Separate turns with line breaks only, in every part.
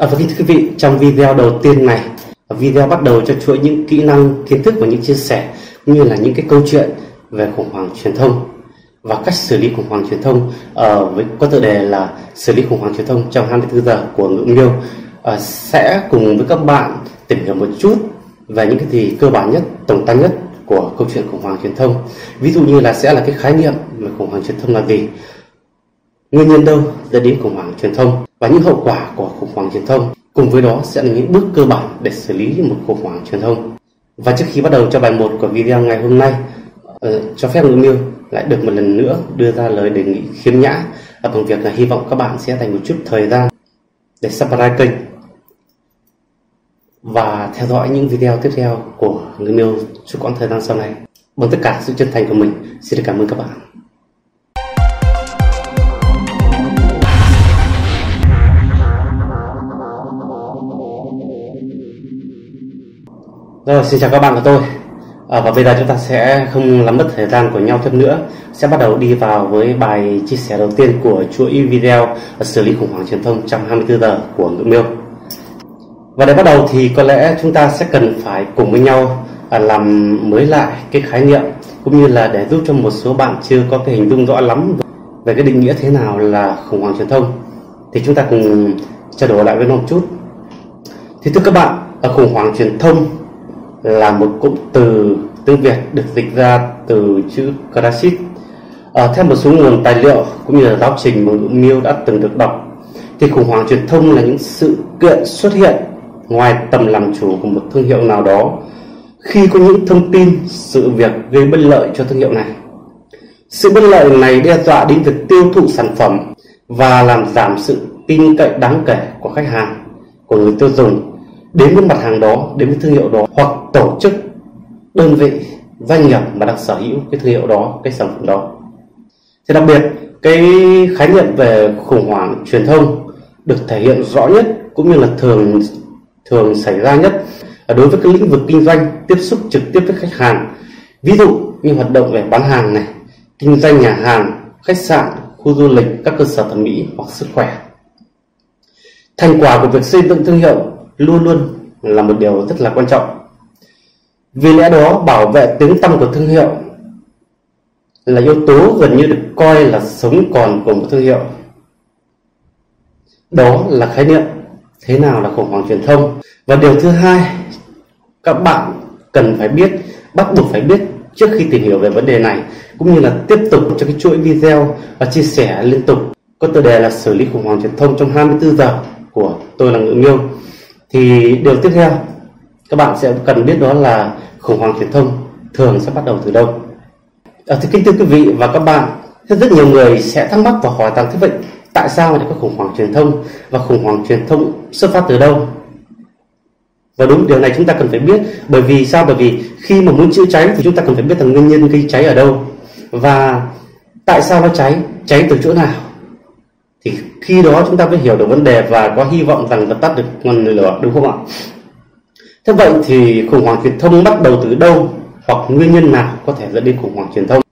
À, và kính thưa quý vị, trong video đầu tiên này, video bắt đầu cho chuỗi những kỹ năng, kiến thức và những chia sẻ cũng như là những cái câu chuyện về khủng hoảng truyền thông và cách xử lý khủng hoảng truyền thông. Uh, với có tựa đề là xử lý khủng hoảng truyền thông trong 24 giờ của ngữ miêu uh, ờ, sẽ cùng với các bạn tìm hiểu một chút về những cái gì cơ bản nhất, tổng quan nhất của câu chuyện khủng hoảng truyền thông. Ví dụ như là sẽ là cái khái niệm về khủng hoảng truyền thông là gì, nguyên nhân đâu dẫn đến khủng hoảng truyền thông và những hậu quả của khủng hoảng truyền thông. Cùng với đó sẽ là những bước cơ bản để xử lý một khủng hoảng truyền thông. Và trước khi bắt đầu cho bài 1 của video ngày hôm nay, uh, cho phép ngữ miêu lại được một lần nữa đưa ra lời đề nghị khiêm nhã và bằng việc là hy vọng các bạn sẽ dành một chút thời gian để subscribe kênh và theo dõi những video tiếp theo của người miêu suốt quãng thời gian sau này bằng tất cả sự chân thành của mình xin được cảm ơn các bạn rồi xin chào các bạn của tôi. À, và bây giờ chúng ta sẽ không làm mất thời gian của nhau thêm nữa. Sẽ bắt đầu đi vào với bài chia sẻ đầu tiên của chuỗi video xử lý khủng hoảng truyền thông trong 24 giờ của ngữ miêu. Và để bắt đầu thì có lẽ chúng ta sẽ cần phải cùng với nhau à, làm mới lại cái khái niệm cũng như là để giúp cho một số bạn chưa có cái hình dung rõ lắm về cái định nghĩa thế nào là khủng hoảng truyền thông. Thì chúng ta cùng trao đổi lại với nó một chút. Thì thưa các bạn ở khủng hoảng truyền thông là một cụm từ tiếng Việt được dịch ra từ chữ crisis à, ờ, theo một số nguồn tài liệu cũng như là giáo trình mà ngữ miêu đã từng được đọc thì khủng hoảng truyền thông là những sự kiện xuất hiện ngoài tầm làm chủ của một thương hiệu nào đó khi có những thông tin sự việc gây bất lợi cho thương hiệu này. Sự bất lợi này đe dọa đến việc tiêu thụ sản phẩm và làm giảm sự tin cậy đáng kể của khách hàng của người tiêu dùng đến với mặt hàng đó, đến với thương hiệu đó, hoặc tổ chức đơn vị, doanh nghiệp mà đang sở hữu cái thương hiệu đó, cái sản phẩm đó. Thì đặc biệt, cái khái niệm về khủng hoảng truyền thông được thể hiện rõ nhất cũng như là thường thường xảy ra nhất đối với các lĩnh vực kinh doanh tiếp xúc trực tiếp với khách hàng. Ví dụ như hoạt động về bán hàng này, kinh doanh nhà hàng, khách sạn, khu du lịch, các cơ sở thẩm mỹ hoặc sức khỏe. Thành quả của việc xây dựng thương hiệu luôn luôn là một điều rất là quan trọng. Vì lẽ đó, bảo vệ tiếng tăm của thương hiệu là yếu tố gần như được coi là sống còn của một thương hiệu. Đó là khái niệm thế nào là khủng hoảng truyền thông. Và điều thứ hai, các bạn cần phải biết, bắt buộc phải biết trước khi tìm hiểu về vấn đề này, cũng như là tiếp tục cho cái chuỗi video và chia sẻ liên tục. Có tựa đề là xử lý khủng hoảng truyền thông trong 24 giờ của tôi là ngự miêu thì điều tiếp theo các bạn sẽ cần biết đó là khủng hoảng truyền thông thường sẽ bắt đầu từ đâu. Ờ, à, thưa kính thưa quý vị và các bạn rất nhiều người sẽ thắc mắc và hỏi rằng thế vậy tại sao lại có khủng hoảng truyền thông và khủng hoảng truyền thông xuất phát từ đâu? Và đúng điều này chúng ta cần phải biết bởi vì sao? Bởi vì khi mà muốn chữa cháy thì chúng ta cần phải biết rằng nguyên nhân gây cháy ở đâu. Và tại sao nó cháy? Cháy từ chỗ nào? Thì khi đó chúng ta mới hiểu được vấn đề và có hy vọng rằng dập tắt được ngọn lửa, đúng không ạ? Thế vậy thì khủng hoảng truyền thông bắt đầu từ đâu? Hoặc nguyên nhân nào có thể dẫn đến khủng hoảng truyền thông?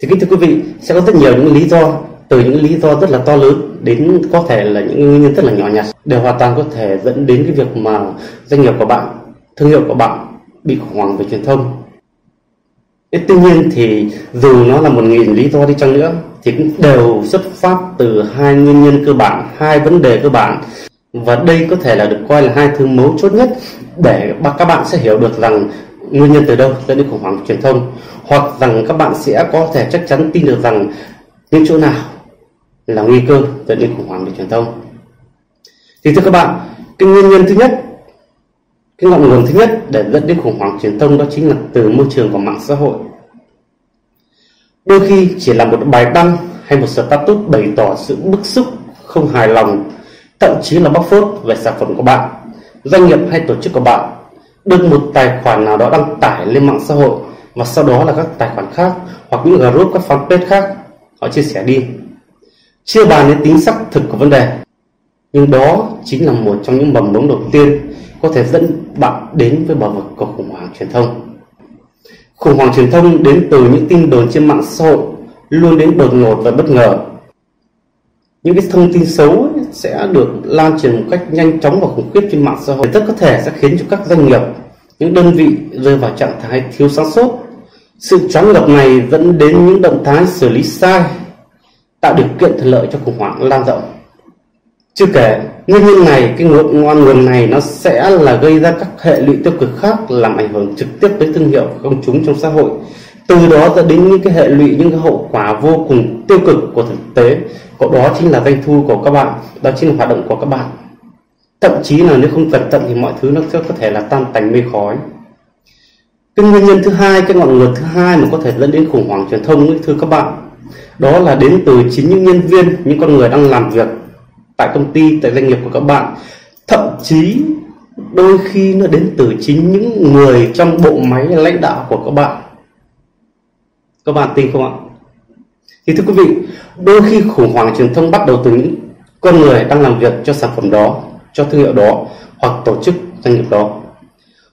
Thì kính thưa quý vị, sẽ có rất nhiều những lý do, từ những lý do rất là to lớn đến có thể là những nguyên nhân rất là nhỏ nhặt đều hoàn toàn có thể dẫn đến cái việc mà doanh nghiệp của bạn, thương hiệu của bạn bị khủng hoảng về truyền thông. Tuy nhiên thì dù nó là một nghìn lý do đi chăng nữa thì cũng đều xuất phát từ hai nguyên nhân cơ bản, hai vấn đề cơ bản. Và đây có thể là được coi là hai thứ mấu chốt nhất để các bạn sẽ hiểu được rằng nguyên nhân từ đâu dẫn đến khủng hoảng truyền thông. Hoặc rằng các bạn sẽ có thể chắc chắn tin được rằng những chỗ nào là nguy cơ dẫn đến khủng hoảng về truyền thông. Thì thưa các bạn, cái nguyên nhân thứ nhất, cái ngọn nguồn thứ nhất để dẫn đến khủng hoảng truyền thông đó chính là từ môi trường của mạng xã hội đôi khi chỉ là một bài đăng hay một status bày tỏ sự bức xúc, không hài lòng, thậm chí là bóc phốt về sản phẩm của bạn, doanh nghiệp hay tổ chức của bạn. Được một tài khoản nào đó đăng tải lên mạng xã hội và sau đó là các tài khoản khác hoặc những group, các fanpage khác, họ chia sẻ đi. Chưa bàn đến tính xác thực của vấn đề. Nhưng đó chính là một trong những mầm mống đầu tiên có thể dẫn bạn đến với bờ vực của khủng hoảng truyền thông khủng hoảng truyền thông đến từ những tin đồn trên mạng xã hội luôn đến đột ngột và bất ngờ. Những cái thông tin xấu sẽ được lan truyền một cách nhanh chóng và khủng khiếp trên mạng xã hội. Rất có thể sẽ khiến cho các doanh nghiệp, những đơn vị rơi vào trạng thái thiếu sáng suốt. Sự chóng ngợp này dẫn đến những động thái xử lý sai, tạo điều kiện thuận lợi cho khủng hoảng lan rộng chưa kể nguyên nhân này cái nguồn ngon nguồn này nó sẽ là gây ra các hệ lụy tiêu cực khác làm ảnh hưởng trực tiếp tới thương hiệu công chúng trong xã hội. Từ đó dẫn đến những cái hệ lụy những cái hậu quả vô cùng tiêu cực của thực tế. Có đó chính là doanh thu của các bạn đó chính là hoạt động của các bạn. Thậm chí là nếu không cẩn thận thì mọi thứ nó sẽ có thể là tan tành mây khói. Cái nguyên nhân thứ hai cái ngọn nguồn thứ hai mà có thể dẫn đến khủng hoảng truyền thông ấy, thưa các bạn đó là đến từ chính những nhân viên những con người đang làm việc tại công ty, tại doanh nghiệp của các bạn. Thậm chí, đôi khi nó đến từ chính những người trong bộ máy lãnh đạo của các bạn. Các bạn tin không ạ? Thì thưa quý vị, đôi khi khủng hoảng truyền thông bắt đầu từ những con người đang làm việc cho sản phẩm đó, cho thương hiệu đó, hoặc tổ chức doanh nghiệp đó.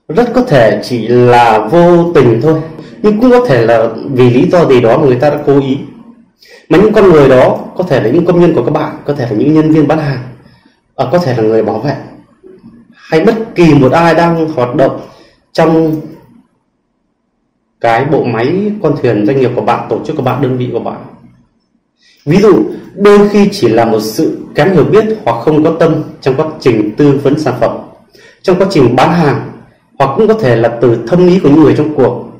Rất có thể chỉ là vô tình thôi, nhưng cũng có thể là vì lý do gì đó mà người ta đã cố ý mà những con người đó có thể là những công nhân của các bạn có thể là những nhân viên bán hàng à, có thể là người bảo vệ. Hay bất kỳ một ai đang hoạt động trong cái bộ máy con thuyền doanh nghiệp của bạn tổ chức của bạn đơn vị của bạn. Ví dụ đôi khi chỉ là một sự kém hiểu biết hoặc không có tâm trong quá trình tư vấn sản phẩm trong quá trình bán hàng hoặc cũng có thể là từ thâm ý của những người trong cuộc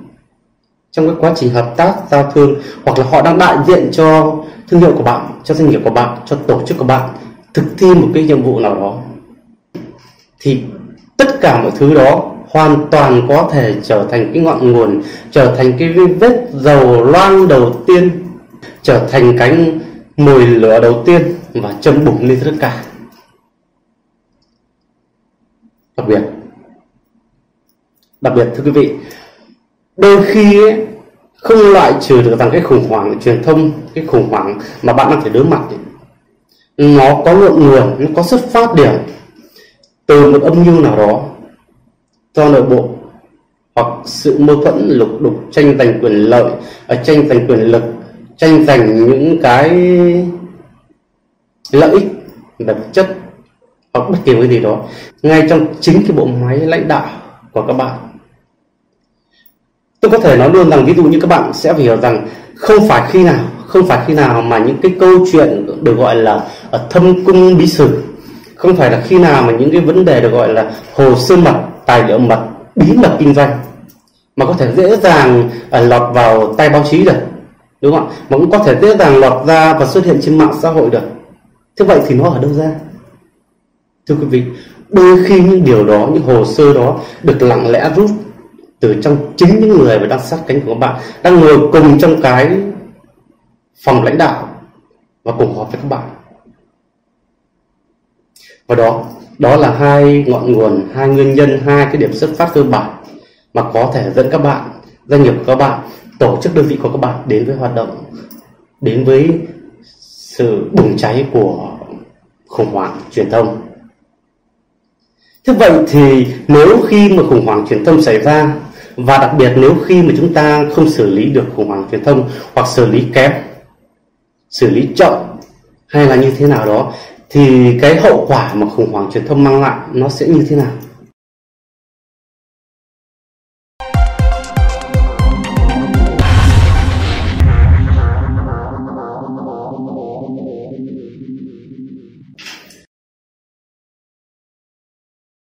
trong cái quá trình hợp tác, giao thương, hoặc là họ đang đại diện cho thương hiệu của bạn, cho doanh nghiệp của bạn, cho tổ chức của bạn, thực thi một cái nhiệm vụ nào đó, thì tất cả mọi thứ đó hoàn toàn có thể trở thành cái ngọn nguồn, trở thành cái vết dầu loang đầu tiên, trở thành cánh mồi lửa đầu tiên và châm bùng lên tất cả. Đặc biệt đặc biệt thưa quý vị đôi khi ấy, không loại trừ được rằng cái khủng hoảng truyền thông cái khủng hoảng mà bạn đang phải đối mặt ấy, nó có ngọn nguồn nó có xuất phát điểm từ một âm mưu nào đó do nội bộ hoặc sự mâu thuẫn lục đục tranh giành quyền lợi ở tranh giành quyền lực tranh giành những cái lợi ích về vật chất hoặc bất kỳ cái gì đó. Ngay trong chính cái bộ máy lãnh đạo của các bạn tôi có thể nói luôn rằng ví dụ như các bạn sẽ phải hiểu rằng không phải khi nào, không phải khi nào mà những cái câu chuyện được gọi là ờ, thâm cung bí sử. Không phải là khi nào mà những cái vấn đề được gọi là hồ sơ mật, tài liệu mật, bí mật kinh doanh mà có thể dễ dàng ờ, lọt vào tay báo chí được, đúng không ạ? Mà cũng có thể dễ dàng lọt ra và xuất hiện trên mạng xã hội được. Thế vậy thì nó ở đâu ra? Thưa quý vị, đôi khi những điều đó, những hồ sơ đó được lặng lẽ rút từ trong chính những người mà đang sát cánh của các bạn, đang ngồi cùng trong cái phòng lãnh đạo và cùng họp với các bạn. Và đó đó là hai ngọn nguồn, hai nguyên nhân, hai cái điểm xuất phát cơ bản mà có thể dẫn các bạn, doanh nghiệp của các bạn, tổ chức đơn vị của các bạn đến với hoạt động, đến với sự bùng cháy của khủng hoảng truyền thông. Thế vậy thì nếu khi mà khủng hoảng truyền thông xảy ra và đặc biệt nếu khi mà chúng ta không xử lý được khủng hoảng truyền thông hoặc xử lý kém, xử lý chậm hay là như thế nào đó, thì cái hậu quả mà khủng hoảng truyền thông mang lại nó sẽ như thế nào?